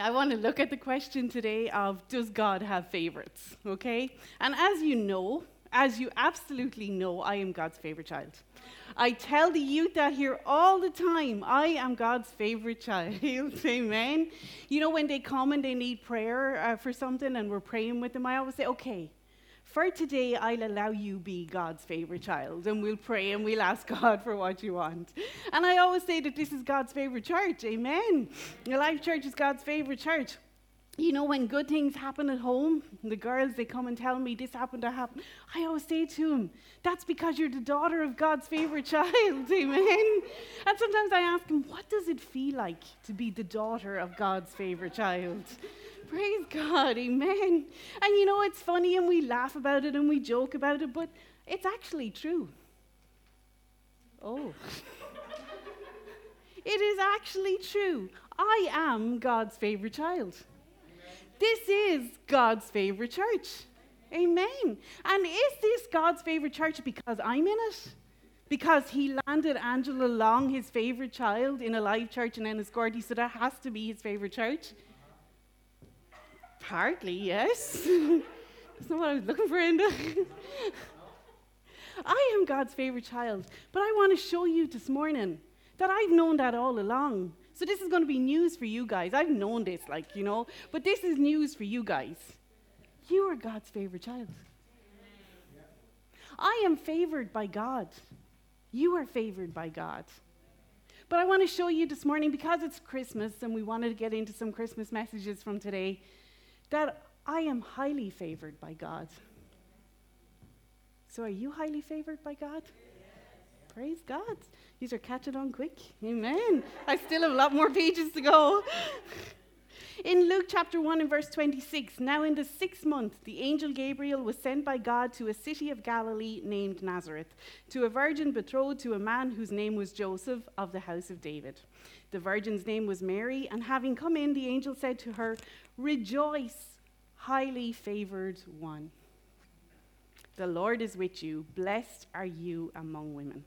I want to look at the question today of does God have favorites? Okay? And as you know, as you absolutely know, I am God's favorite child. I tell the youth that here all the time. I am God's favorite child. Amen. You know, when they come and they need prayer uh, for something and we're praying with them, I always say, okay, for today, I'll allow you be God's favorite child, and we'll pray and we'll ask God for what you want. And I always say that this is God's favorite church. Amen. The Life Church is God's favorite church. You know, when good things happen at home, the girls, they come and tell me this happened, that happened. I always say to them, that's because you're the daughter of God's favorite child. Amen. And sometimes I ask them, what does it feel like to be the daughter of God's favorite child? Praise God, amen. And you know, it's funny and we laugh about it and we joke about it, but it's actually true. Oh. it is actually true. I am God's favorite child. This is God's favorite church. Amen. And is this God's favorite church because I'm in it? Because he landed Angela Long, his favorite child, in Alive Church in Enniscorthy, so that has to be his favorite church? Partly, yes. That's not what I was looking for, Enda. I am God's favorite child, but I want to show you this morning that I've known that all along. So this is going to be news for you guys. I've known this, like, you know, but this is news for you guys. You are God's favorite child. I am favored by God. You are favored by God. But I want to show you this morning, because it's Christmas and we wanted to get into some Christmas messages from today, that I am highly favored by God. So, are you highly favored by God? Yes. Praise God. These are catching on quick. Amen. I still have a lot more pages to go. In Luke chapter 1 and verse 26, now in the sixth month, the angel Gabriel was sent by God to a city of Galilee named Nazareth, to a virgin betrothed to a man whose name was Joseph of the house of David. The virgin's name was Mary, and having come in, the angel said to her, Rejoice, highly favored one. The Lord is with you. Blessed are you among women.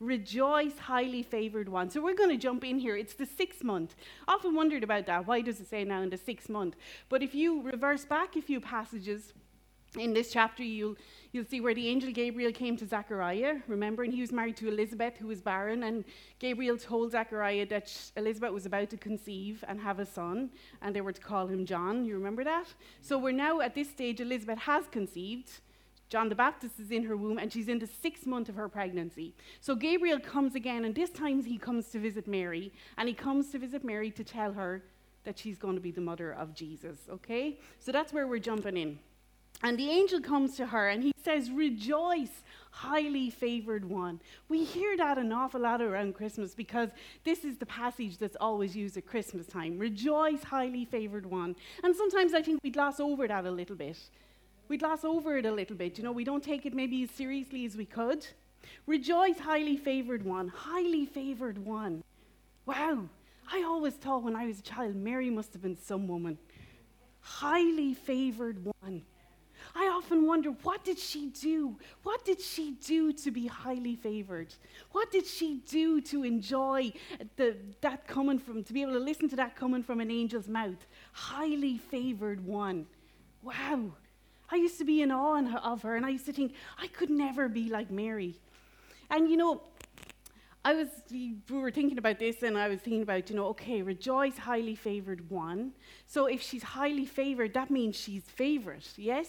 Rejoice, highly favored one. So we're going to jump in here. It's the sixth month. Often wondered about that. Why does it say now in the sixth month? But if you reverse back a few passages, in this chapter, you'll, you'll see where the angel Gabriel came to Zechariah, remember, and he was married to Elizabeth, who was barren, and Gabriel told Zechariah that Elizabeth was about to conceive and have a son, and they were to call him John. You remember that? So we're now at this stage, Elizabeth has conceived. John the Baptist is in her womb, and she's in the sixth month of her pregnancy. So Gabriel comes again, and this time he comes to visit Mary, and he comes to visit Mary to tell her that she's going to be the mother of Jesus, okay? So that's where we're jumping in. And the angel comes to her and he says, Rejoice, highly favored one. We hear that an awful lot around Christmas because this is the passage that's always used at Christmas time. Rejoice, highly favored one. And sometimes I think we gloss over that a little bit. We gloss over it a little bit. You know, we don't take it maybe as seriously as we could. Rejoice, highly favored one. Highly favored one. Wow. I always thought when I was a child, Mary must have been some woman. Highly favored one. I often wonder, what did she do? What did she do to be highly favored? What did she do to enjoy the, that coming from, to be able to listen to that coming from an angel's mouth? Highly favored one. Wow. I used to be in awe of her, and I used to think, I could never be like Mary. And you know, I was, we were thinking about this, and I was thinking about, you know, okay, rejoice, highly favored one. So if she's highly favored, that means she's favorite, yes?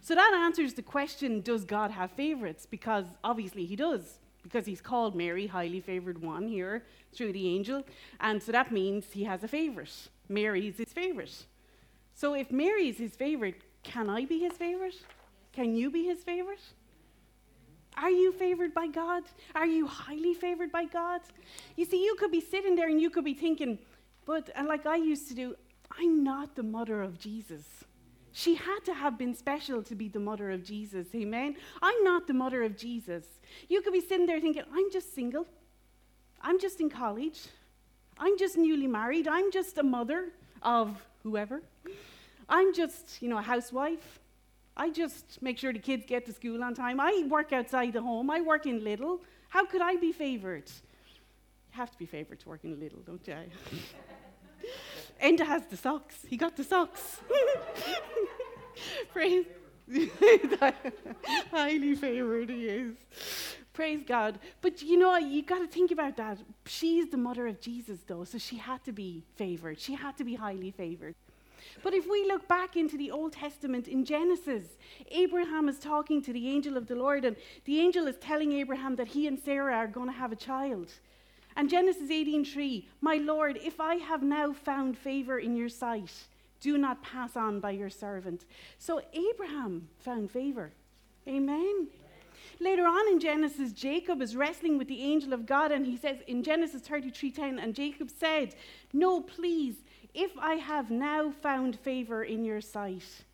So that answers the question does God have favorites? Because obviously he does, because he's called Mary, highly favored one here through the angel. And so that means he has a favorite. Mary is his favorite. So if Mary is his favorite, can I be his favorite? Can you be his favorite? Are you favored by God? Are you highly favored by God? You see, you could be sitting there and you could be thinking, but, and like I used to do, I'm not the mother of Jesus. She had to have been special to be the mother of Jesus. Amen. I'm not the mother of Jesus. You could be sitting there thinking, I'm just single. I'm just in college. I'm just newly married. I'm just a mother of whoever. I'm just, you know, a housewife. I just make sure the kids get to school on time. I work outside the home. I work in Lidl. How could I be favored? You have to be favored to work in Lidl, don't you? Enda has the socks. He got the socks. Praise. Highly favored he is. Praise God. But you know, you got to think about that. She's the mother of Jesus, though, so she had to be favored. She had to be highly favored. But if we look back into the Old Testament in Genesis, Abraham is talking to the angel of the Lord, and the angel is telling Abraham that he and Sarah are going to have a child. And Genesis 18:3, "My Lord, if I have now found favor in your sight, do not pass on by your servant." So Abraham found favor. Amen. Later on in Genesis, Jacob is wrestling with the angel of God, and he says in Genesis 33:10, and Jacob said, No, please, if I have now found favor in your sight.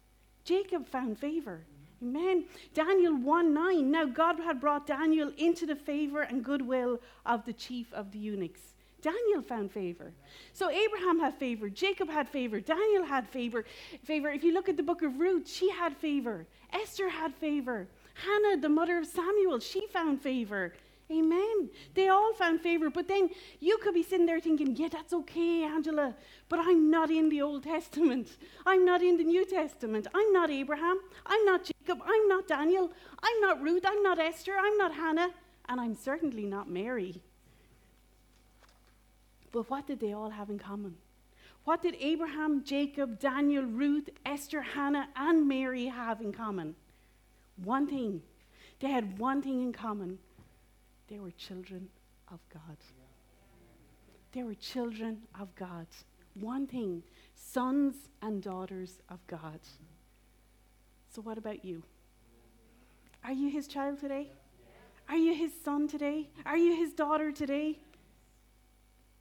Jacob found favor. Amen. Daniel 1 9. Now God had brought Daniel into the favor and goodwill of the chief of the eunuchs. Daniel found favor. So Abraham had favor, Jacob had favor, Daniel had favor. Favor. If you look at the book of Ruth, she had favor. Esther had favor. Hannah, the mother of Samuel, she found favor. Amen. They all found favor. But then you could be sitting there thinking, yeah, that's okay, Angela, but I'm not in the Old Testament. I'm not in the New Testament. I'm not Abraham. I'm not Jacob. I'm not Daniel. I'm not Ruth. I'm not Esther. I'm not Hannah. And I'm certainly not Mary. But what did they all have in common? What did Abraham, Jacob, Daniel, Ruth, Esther, Hannah, and Mary have in common? One thing. They had one thing in common they were children of God. They were children of God. One thing sons and daughters of God. So, what about you? Are you his child today? Are you his son today? Are you his daughter today?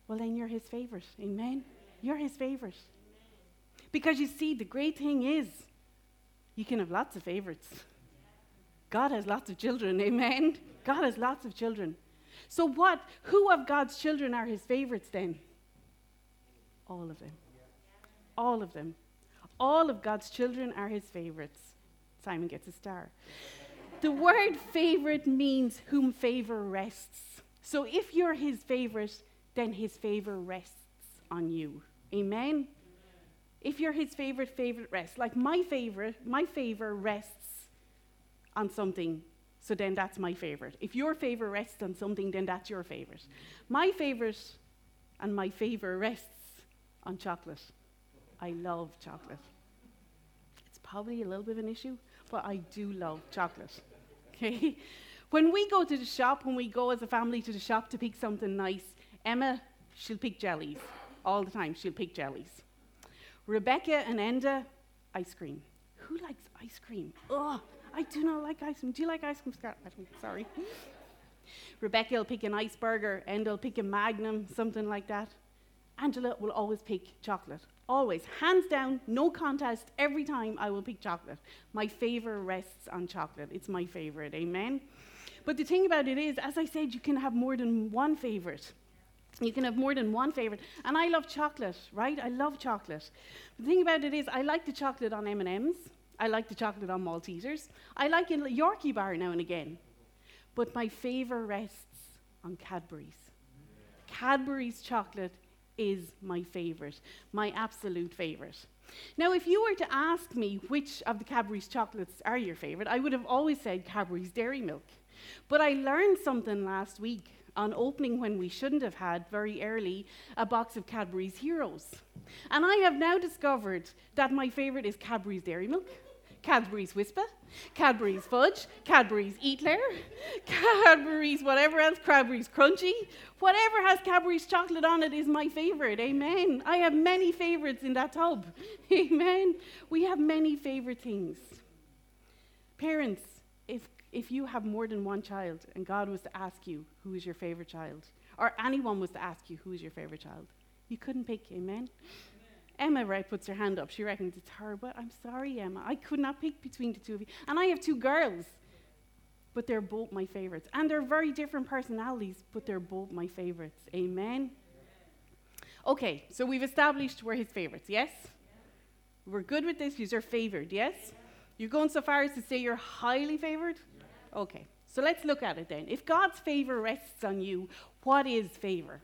Well, then you're his favorite. Amen? You're his favorite. Because you see, the great thing is you can have lots of favorites. God has lots of children. Amen? God has lots of children. So, what? Who of God's children are his favorites then? All of them. All of them. All of God's children are his favorites. Simon gets a star. The word favorite means whom favor rests. So, if you're his favorite, then his favor rests on you. Amen? If you're his favorite, favorite rests. Like my favorite, my favor rests on something so then that's my favorite. If your favor rests on something, then that's your favorite. My favorite and my favor rests on chocolate. I love chocolate. It's probably a little bit of an issue, but I do love chocolate. Okay? When we go to the shop, when we go as a family to the shop to pick something nice, Emma, she'll pick jellies. All the time, she'll pick jellies. Rebecca and Enda, ice cream. Who likes ice cream? Ugh, I do not like ice cream. Do you like ice cream, Scott? Sorry. Rebecca will pick an ice burger, and they'll pick a magnum, something like that. Angela will always pick chocolate. Always. Hands down, no contest. Every time I will pick chocolate. My favor rests on chocolate. It's my favorite. Amen? But the thing about it is, as I said, you can have more than one favorite. You can have more than one favorite. And I love chocolate, right? I love chocolate. The thing about it is, I like the chocolate on M&Ms. I like the chocolate on Maltesers. I like a Yorkie bar now and again. But my favour rests on Cadbury's. Cadbury's chocolate is my favourite, my absolute favourite. Now, if you were to ask me which of the Cadbury's chocolates are your favourite, I would have always said Cadbury's Dairy Milk. But I learned something last week on opening when we shouldn't have had very early a box of Cadbury's Heroes. And I have now discovered that my favourite is Cadbury's Dairy Milk. Cadbury's Wispa, Cadbury's Fudge, Cadbury's Eatler, Cadbury's whatever else, Cadbury's Crunchie. Whatever has Cadbury's chocolate on it is my favorite. Amen. I have many favorites in that tub. Amen. We have many favorite things. Parents, if, if you have more than one child and God was to ask you who is your favorite child, or anyone was to ask you who is your favorite child, you couldn't pick. Amen. Emma right puts her hand up. She reckons it's her, but I'm sorry, Emma. I could not pick between the two of you. And I have two girls, but they're both my favorites. And they're very different personalities, but they're both my favorites. Amen. Okay, so we've established we're his favorites, yes? We're good with this. You're favored, yes? You're going so far as to say you're highly favored? Okay, so let's look at it then. If God's favor rests on you, what is favor?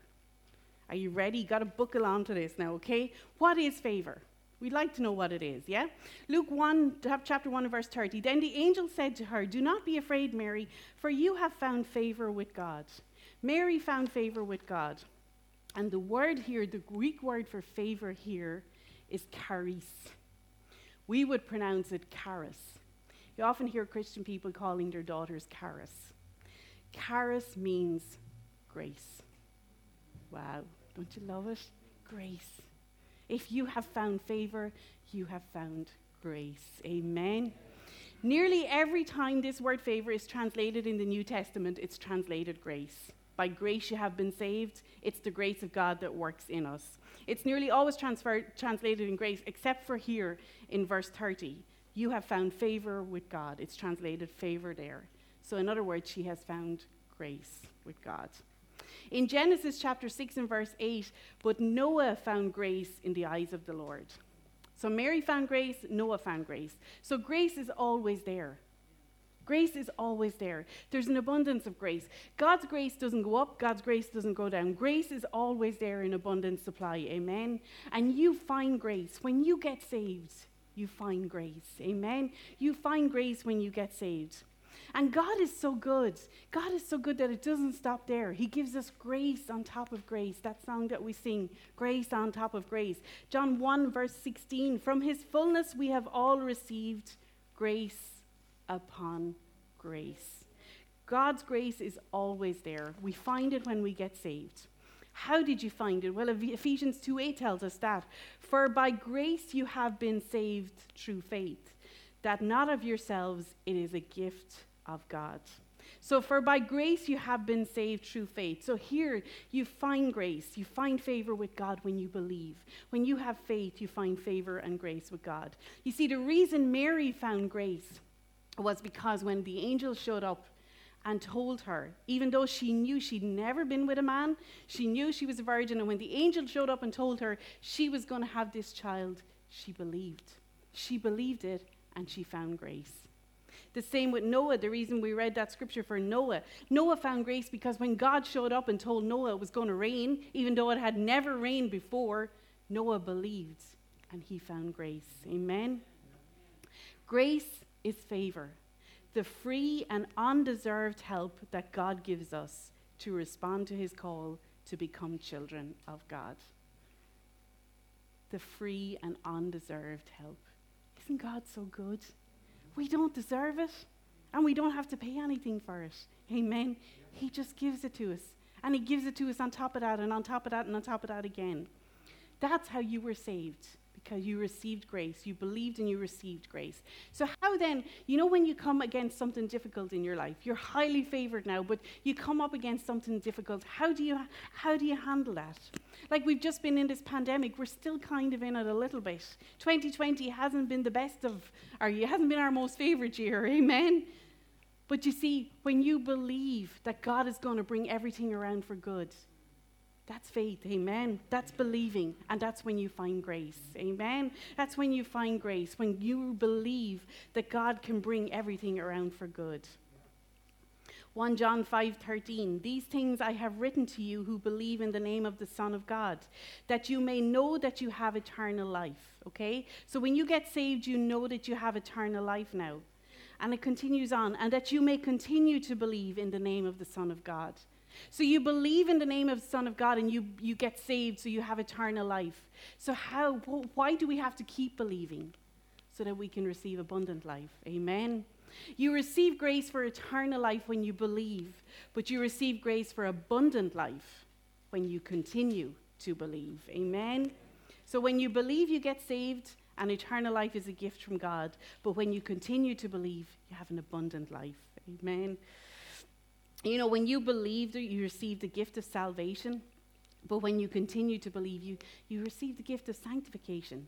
Are you ready? You got to buckle onto this now, okay? What is favor? We'd like to know what it is, yeah? Luke 1, chapter 1, verse 30. Then the angel said to her, Do not be afraid, Mary, for you have found favor with God. Mary found favor with God. And the word here, the Greek word for favor here, is charis. We would pronounce it charis. You often hear Christian people calling their daughters charis. Charis means grace. Wow, don't you love it? Grace. If you have found favor, you have found grace. Amen. Nearly every time this word favor is translated in the New Testament, it's translated grace. By grace you have been saved. It's the grace of God that works in us. It's nearly always translated in grace, except for here in verse 30. You have found favor with God. It's translated favor there. So, in other words, she has found grace with God. In Genesis chapter 6 and verse 8, but Noah found grace in the eyes of the Lord. So Mary found grace, Noah found grace. So grace is always there. Grace is always there. There's an abundance of grace. God's grace doesn't go up, God's grace doesn't go down. Grace is always there in abundant supply. Amen. And you find grace. When you get saved, you find grace. Amen. You find grace when you get saved. And God is so good. God is so good that it doesn't stop there. He gives us grace on top of grace. That song that we sing, grace on top of grace. John 1, verse 16 From his fullness we have all received grace upon grace. God's grace is always there. We find it when we get saved. How did you find it? Well, Ephesians 2 8 tells us that. For by grace you have been saved through faith, that not of yourselves, it is a gift of God. So, for by grace you have been saved through faith. So, here you find grace, you find favor with God when you believe. When you have faith, you find favor and grace with God. You see, the reason Mary found grace was because when the angel showed up and told her, even though she knew she'd never been with a man, she knew she was a virgin, and when the angel showed up and told her she was going to have this child, she believed. She believed it and she found grace. The same with Noah, the reason we read that scripture for Noah. Noah found grace because when God showed up and told Noah it was going to rain, even though it had never rained before, Noah believed and he found grace. Amen. Grace is favor, the free and undeserved help that God gives us to respond to his call to become children of God. The free and undeserved help. Isn't God so good? We don't deserve it, and we don't have to pay anything for it. Amen. He just gives it to us. And He gives it to us on top of that, and on top of that, and on top of that again. That's how you were saved because you received grace. You believed and you received grace. So, how then, you know, when you come against something difficult in your life, you're highly favored now, but you come up against something difficult, how do you, how do you handle that? Like we've just been in this pandemic, we're still kind of in it a little bit. 2020 hasn't been the best of, or it hasn't been our most favorite year, amen? But you see, when you believe that God is going to bring everything around for good, that's faith, amen. That's believing, and that's when you find grace, amen. That's when you find grace, when you believe that God can bring everything around for good. 1 John 5:13 These things I have written to you who believe in the name of the Son of God that you may know that you have eternal life okay so when you get saved you know that you have eternal life now and it continues on and that you may continue to believe in the name of the Son of God so you believe in the name of the Son of God and you, you get saved so you have eternal life. So how why do we have to keep believing? So that we can receive abundant life. Amen. You receive grace for eternal life when you believe, but you receive grace for abundant life when you continue to believe. Amen. So when you believe you get saved and eternal life is a gift from God, but when you continue to believe, you have an abundant life. Amen. You know, when you believe that you receive the gift of salvation, but when you continue to believe, you, you receive the gift of sanctification.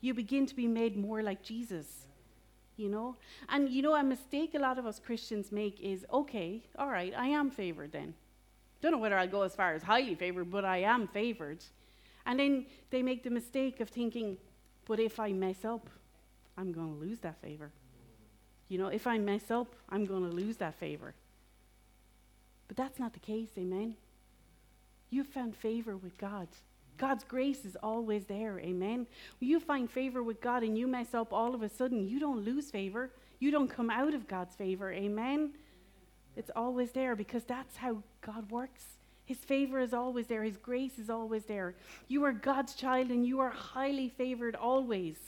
You begin to be made more like Jesus. You know? And you know, a mistake a lot of us Christians make is okay, all right, I am favored then. Don't know whether I'll go as far as highly favored, but I am favored. And then they make the mistake of thinking, but if I mess up, I'm going to lose that favor. You know, if I mess up, I'm going to lose that favor. But that's not the case, amen? you've found favor with God. God's grace is always there. Amen. When you find favor with God and you mess up, all of a sudden you don't lose favor. You don't come out of God's favor. Amen. It's always there because that's how God works. His favor is always there. His grace is always there. You are God's child and you are highly favored always.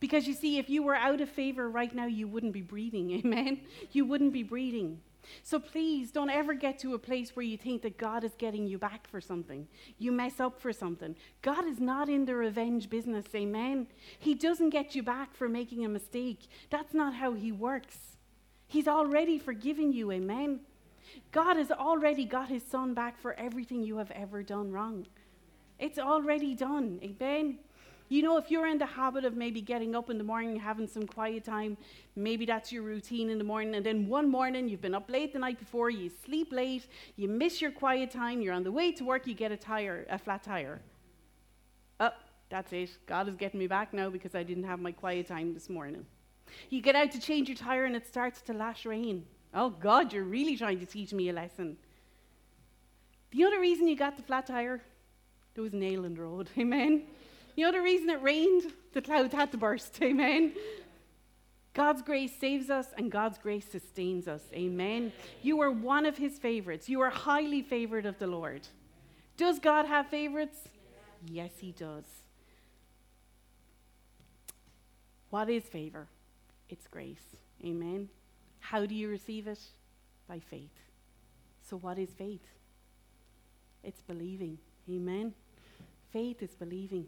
Because you see, if you were out of favor right now, you wouldn't be breathing. Amen. You wouldn't be breathing. So please don't ever get to a place where you think that God is getting you back for something. You mess up for something. God is not in the revenge business, amen. He doesn't get you back for making a mistake. That's not how He works. He's already forgiven you, amen. God has already got His Son back for everything you have ever done wrong. It's already done, amen. You know, if you're in the habit of maybe getting up in the morning, having some quiet time, maybe that's your routine in the morning, and then one morning you've been up late the night before, you sleep late, you miss your quiet time, you're on the way to work, you get a tire, a flat tire. Oh, that's it. God is getting me back now because I didn't have my quiet time this morning. You get out to change your tire and it starts to lash rain. Oh God, you're really trying to teach me a lesson. The other reason you got the flat tire, there was nail in the road. Amen. The other reason it rained? The clouds had to burst. Amen. God's grace saves us and God's grace sustains us. Amen. You are one of his favorites. You are highly favored of the Lord. Does God have favorites? Yes, he does. What is favor? It's grace. Amen. How do you receive it? By faith. So, what is faith? It's believing. Amen. Faith is believing.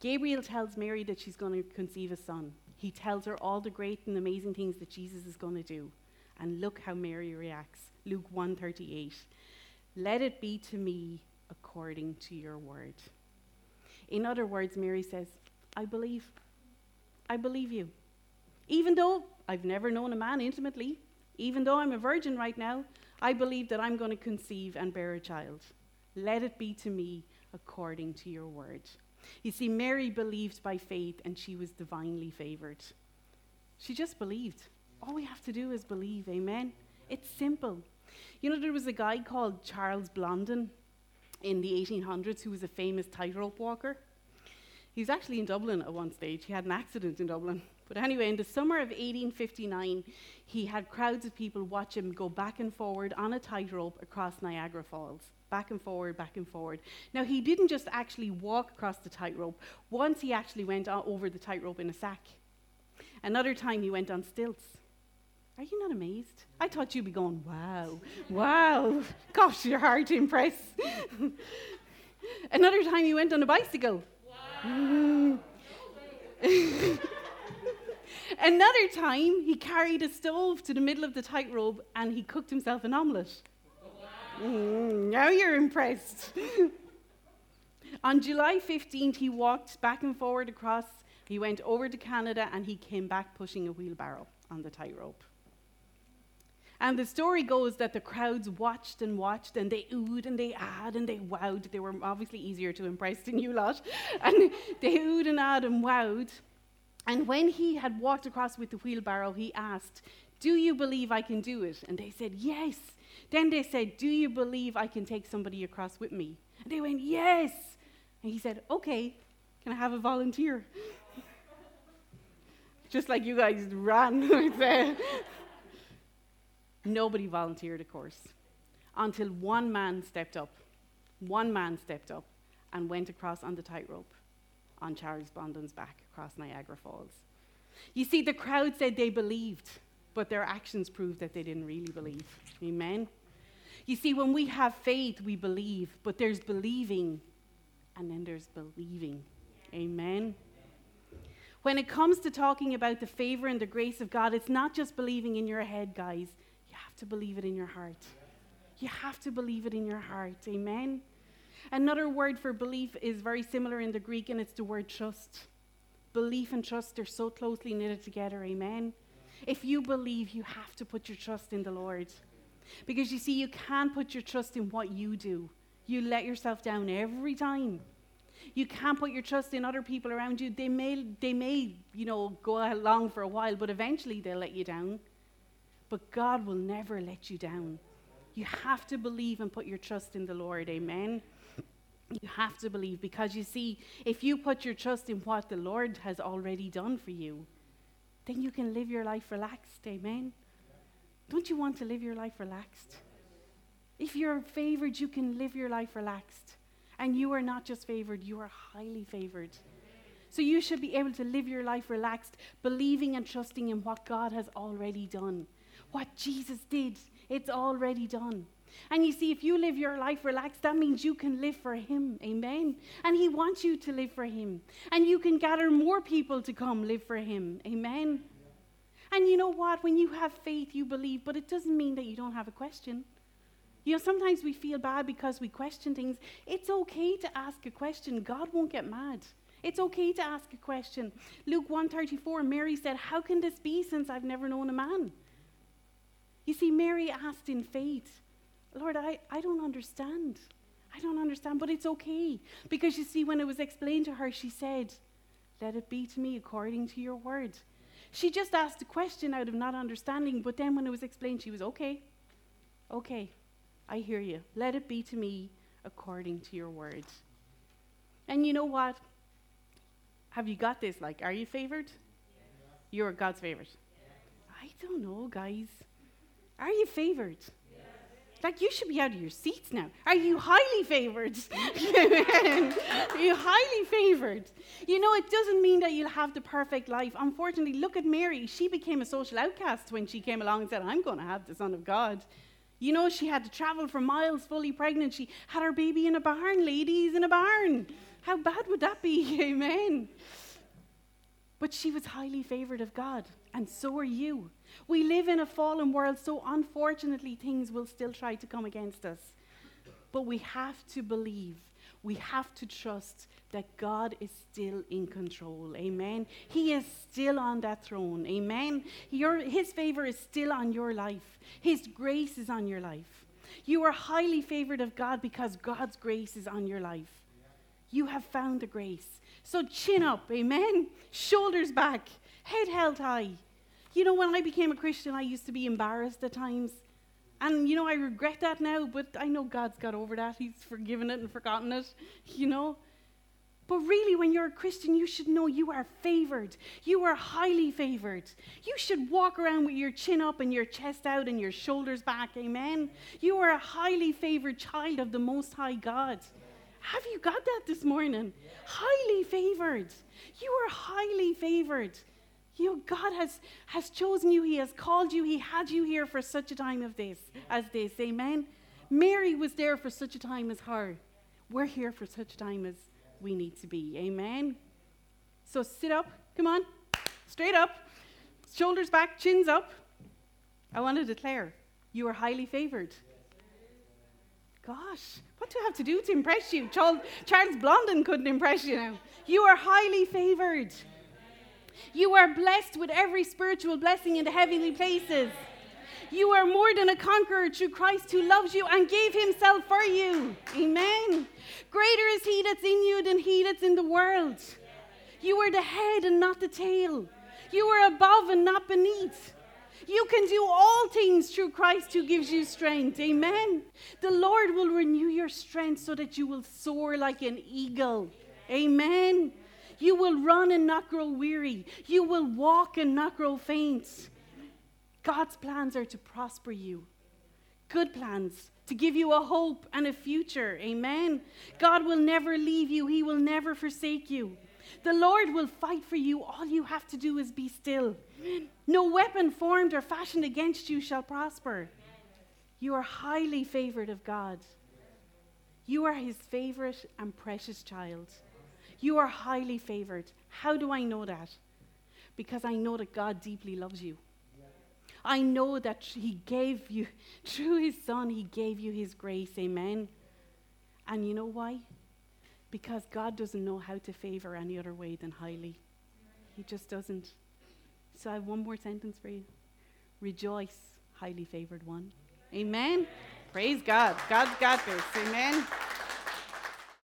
Gabriel tells Mary that she's going to conceive a son. He tells her all the great and amazing things that Jesus is going to do. And look how Mary reacts. Luke 138. Let it be to me according to your word. In other words, Mary says, I believe. I believe you. Even though I've never known a man intimately, even though I'm a virgin right now, I believe that I'm going to conceive and bear a child. Let it be to me according to your word. You see, Mary believed by faith and she was divinely favored. She just believed. All we have to do is believe, amen? It's simple. You know, there was a guy called Charles Blondin in the 1800s who was a famous tightrope walker. He was actually in Dublin at one stage. He had an accident in Dublin. But anyway, in the summer of 1859, he had crowds of people watch him go back and forward on a tightrope across Niagara Falls back and forward, back and forward. Now, he didn't just actually walk across the tightrope, once he actually went over the tightrope in a sack. Another time he went on stilts. Are you not amazed? I thought you'd be going, wow, wow. Gosh, you're hard to impress. Another time he went on a bicycle. Wow. Another time he carried a stove to the middle of the tightrope and he cooked himself an omelette. Mm, now you're impressed. On July 15th, he walked back and forward across. He went over to Canada and he came back pushing a wheelbarrow on the tightrope. And the story goes that the crowds watched and watched and they oohed and they ahed and they wowed. They were obviously easier to impress than you lot. And they oohed and ahed and wowed. And when he had walked across with the wheelbarrow, he asked, Do you believe I can do it? And they said, Yes. Then they said, Do you believe I can take somebody across with me? And they went, Yes. And he said, Okay, can I have a volunteer? Just like you guys ran there. Nobody volunteered, of course, until one man stepped up. One man stepped up and went across on the tightrope on Charles Blondin's back across Niagara Falls. You see, the crowd said they believed, but their actions proved that they didn't really believe. Amen? You see, when we have faith, we believe, but there's believing and then there's believing. Amen. When it comes to talking about the favor and the grace of God, it's not just believing in your head, guys. You have to believe it in your heart. You have to believe it in your heart. Amen. Another word for belief is very similar in the Greek, and it's the word trust. Belief and trust are so closely knitted together. Amen. If you believe, you have to put your trust in the Lord. Because you see, you can't put your trust in what you do. You let yourself down every time. You can't put your trust in other people around you. They may, they may, you know, go along for a while, but eventually they'll let you down. But God will never let you down. You have to believe and put your trust in the Lord. Amen. You have to believe because you see, if you put your trust in what the Lord has already done for you, then you can live your life relaxed. Amen. Don't you want to live your life relaxed? If you're favored, you can live your life relaxed. And you are not just favored, you are highly favored. So you should be able to live your life relaxed, believing and trusting in what God has already done. What Jesus did, it's already done. And you see, if you live your life relaxed, that means you can live for Him. Amen. And He wants you to live for Him. And you can gather more people to come live for Him. Amen. And you know what? When you have faith, you believe, but it doesn't mean that you don't have a question. You know, sometimes we feel bad because we question things. It's okay to ask a question. God won't get mad. It's okay to ask a question. Luke 134, Mary said, How can this be since I've never known a man? You see, Mary asked in faith, Lord, I, I don't understand. I don't understand, but it's okay. Because you see, when it was explained to her, she said, Let it be to me according to your word. She just asked a question out of not understanding, but then when it was explained, she was okay. Okay, I hear you. Let it be to me according to your word. And you know what? Have you got this? Like, are you favored? You're God's favorite. I don't know, guys. Are you favored? Like, you should be out of your seats now. Are you highly favored? Are you highly favored? You know, it doesn't mean that you'll have the perfect life. Unfortunately, look at Mary. She became a social outcast when she came along and said, I'm going to have the Son of God. You know, she had to travel for miles fully pregnant. She had her baby in a barn, ladies, in a barn. How bad would that be? Amen. But she was highly favored of God, and so are you. We live in a fallen world, so unfortunately, things will still try to come against us. But we have to believe, we have to trust that God is still in control. Amen. He is still on that throne. Amen. Your, his favor is still on your life, His grace is on your life. You are highly favored of God because God's grace is on your life. You have found the grace. So chin up, amen? Shoulders back, head held high. You know, when I became a Christian, I used to be embarrassed at times. And, you know, I regret that now, but I know God's got over that. He's forgiven it and forgotten it, you know. But really, when you're a Christian, you should know you are favored. You are highly favored. You should walk around with your chin up and your chest out and your shoulders back. Amen. You are a highly favored child of the Most High God. Have you got that this morning? Highly favored. You are highly favored. You God has, has chosen you, He has called you, He had you here for such a time of this as this. Amen. Mary was there for such a time as her. We're here for such a time as we need to be. Amen. So sit up. Come on. Straight up. Shoulders back, chins up. I want to declare you are highly favored. Gosh, what do I have to do to impress you? Charles, Charles Blondin couldn't impress you now. You are highly favored. You are blessed with every spiritual blessing in the heavenly places. You are more than a conqueror through Christ who loves you and gave himself for you. Amen. Greater is he that's in you than he that's in the world. You are the head and not the tail. You are above and not beneath. You can do all things through Christ who gives you strength. Amen. The Lord will renew your strength so that you will soar like an eagle. Amen. You will run and not grow weary. You will walk and not grow faint. God's plans are to prosper you. Good plans, to give you a hope and a future. Amen. God will never leave you, He will never forsake you. The Lord will fight for you. All you have to do is be still. No weapon formed or fashioned against you shall prosper. You are highly favored of God. You are His favorite and precious child. You are highly favored. How do I know that? Because I know that God deeply loves you. I know that He gave you, through His Son, He gave you His grace. Amen. And you know why? Because God doesn't know how to favor any other way than highly. He just doesn't. So I have one more sentence for you. Rejoice, highly favored one. Amen. Praise God. God's got this. Amen.